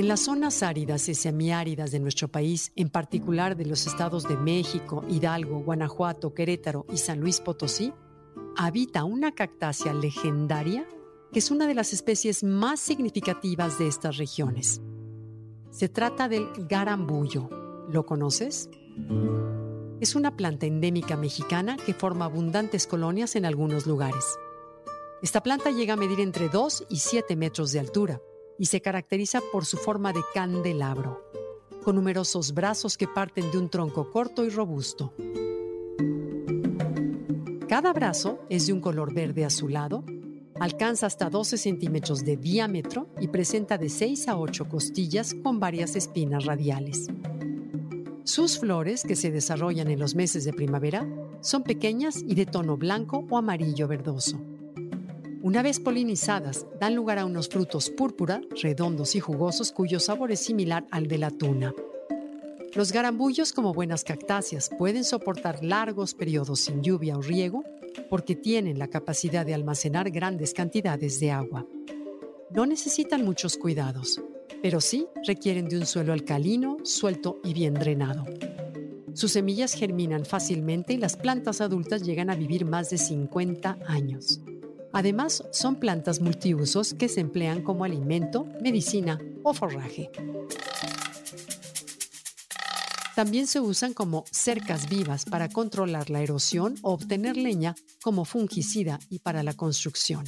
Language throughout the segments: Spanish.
En las zonas áridas y semiáridas de nuestro país, en particular de los estados de México, Hidalgo, Guanajuato, Querétaro y San Luis Potosí, habita una cactácea legendaria que es una de las especies más significativas de estas regiones. Se trata del garambullo. ¿Lo conoces? Es una planta endémica mexicana que forma abundantes colonias en algunos lugares. Esta planta llega a medir entre 2 y 7 metros de altura y se caracteriza por su forma de candelabro, con numerosos brazos que parten de un tronco corto y robusto. Cada brazo es de un color verde azulado, alcanza hasta 12 centímetros de diámetro y presenta de 6 a 8 costillas con varias espinas radiales. Sus flores, que se desarrollan en los meses de primavera, son pequeñas y de tono blanco o amarillo verdoso. Una vez polinizadas, dan lugar a unos frutos púrpura, redondos y jugosos cuyo sabor es similar al de la tuna. Los garambullos, como buenas cactáceas, pueden soportar largos periodos sin lluvia o riego porque tienen la capacidad de almacenar grandes cantidades de agua. No necesitan muchos cuidados, pero sí requieren de un suelo alcalino, suelto y bien drenado. Sus semillas germinan fácilmente y las plantas adultas llegan a vivir más de 50 años. Además, son plantas multiusos que se emplean como alimento, medicina o forraje. También se usan como cercas vivas para controlar la erosión o obtener leña como fungicida y para la construcción.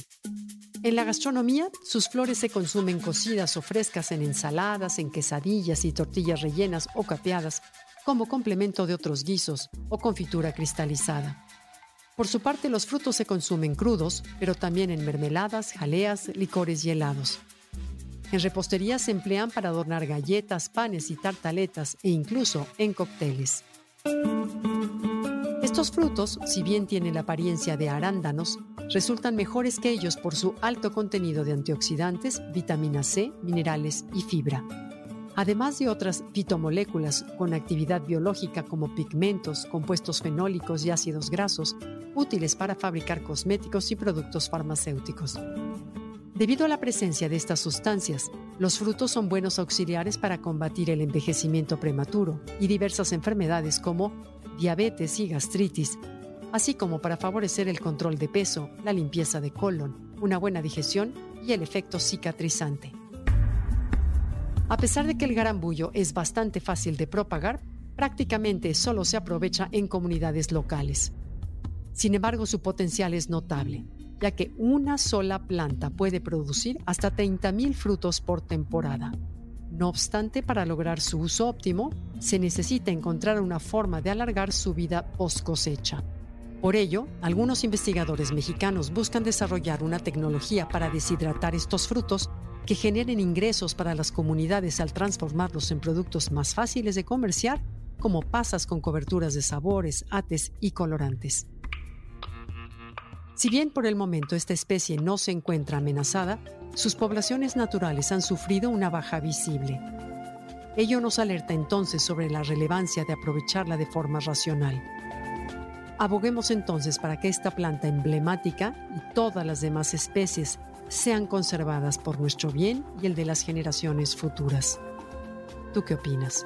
En la gastronomía, sus flores se consumen cocidas o frescas en ensaladas, en quesadillas y tortillas rellenas o capeadas, como complemento de otros guisos o confitura cristalizada. Por su parte, los frutos se consumen crudos, pero también en mermeladas, jaleas, licores y helados. En repostería se emplean para adornar galletas, panes y tartaletas e incluso en cócteles. Estos frutos, si bien tienen la apariencia de arándanos, resultan mejores que ellos por su alto contenido de antioxidantes, vitamina C, minerales y fibra además de otras fitomoléculas con actividad biológica como pigmentos, compuestos fenólicos y ácidos grasos, útiles para fabricar cosméticos y productos farmacéuticos. Debido a la presencia de estas sustancias, los frutos son buenos auxiliares para combatir el envejecimiento prematuro y diversas enfermedades como diabetes y gastritis, así como para favorecer el control de peso, la limpieza de colon, una buena digestión y el efecto cicatrizante. A pesar de que el garambullo es bastante fácil de propagar, prácticamente solo se aprovecha en comunidades locales. Sin embargo, su potencial es notable, ya que una sola planta puede producir hasta 30.000 frutos por temporada. No obstante, para lograr su uso óptimo, se necesita encontrar una forma de alargar su vida post cosecha. Por ello, algunos investigadores mexicanos buscan desarrollar una tecnología para deshidratar estos frutos que generen ingresos para las comunidades al transformarlos en productos más fáciles de comerciar, como pasas con coberturas de sabores, ates y colorantes. Si bien por el momento esta especie no se encuentra amenazada, sus poblaciones naturales han sufrido una baja visible. Ello nos alerta entonces sobre la relevancia de aprovecharla de forma racional. Aboguemos entonces para que esta planta emblemática y todas las demás especies sean conservadas por nuestro bien y el de las generaciones futuras. ¿Tú qué opinas?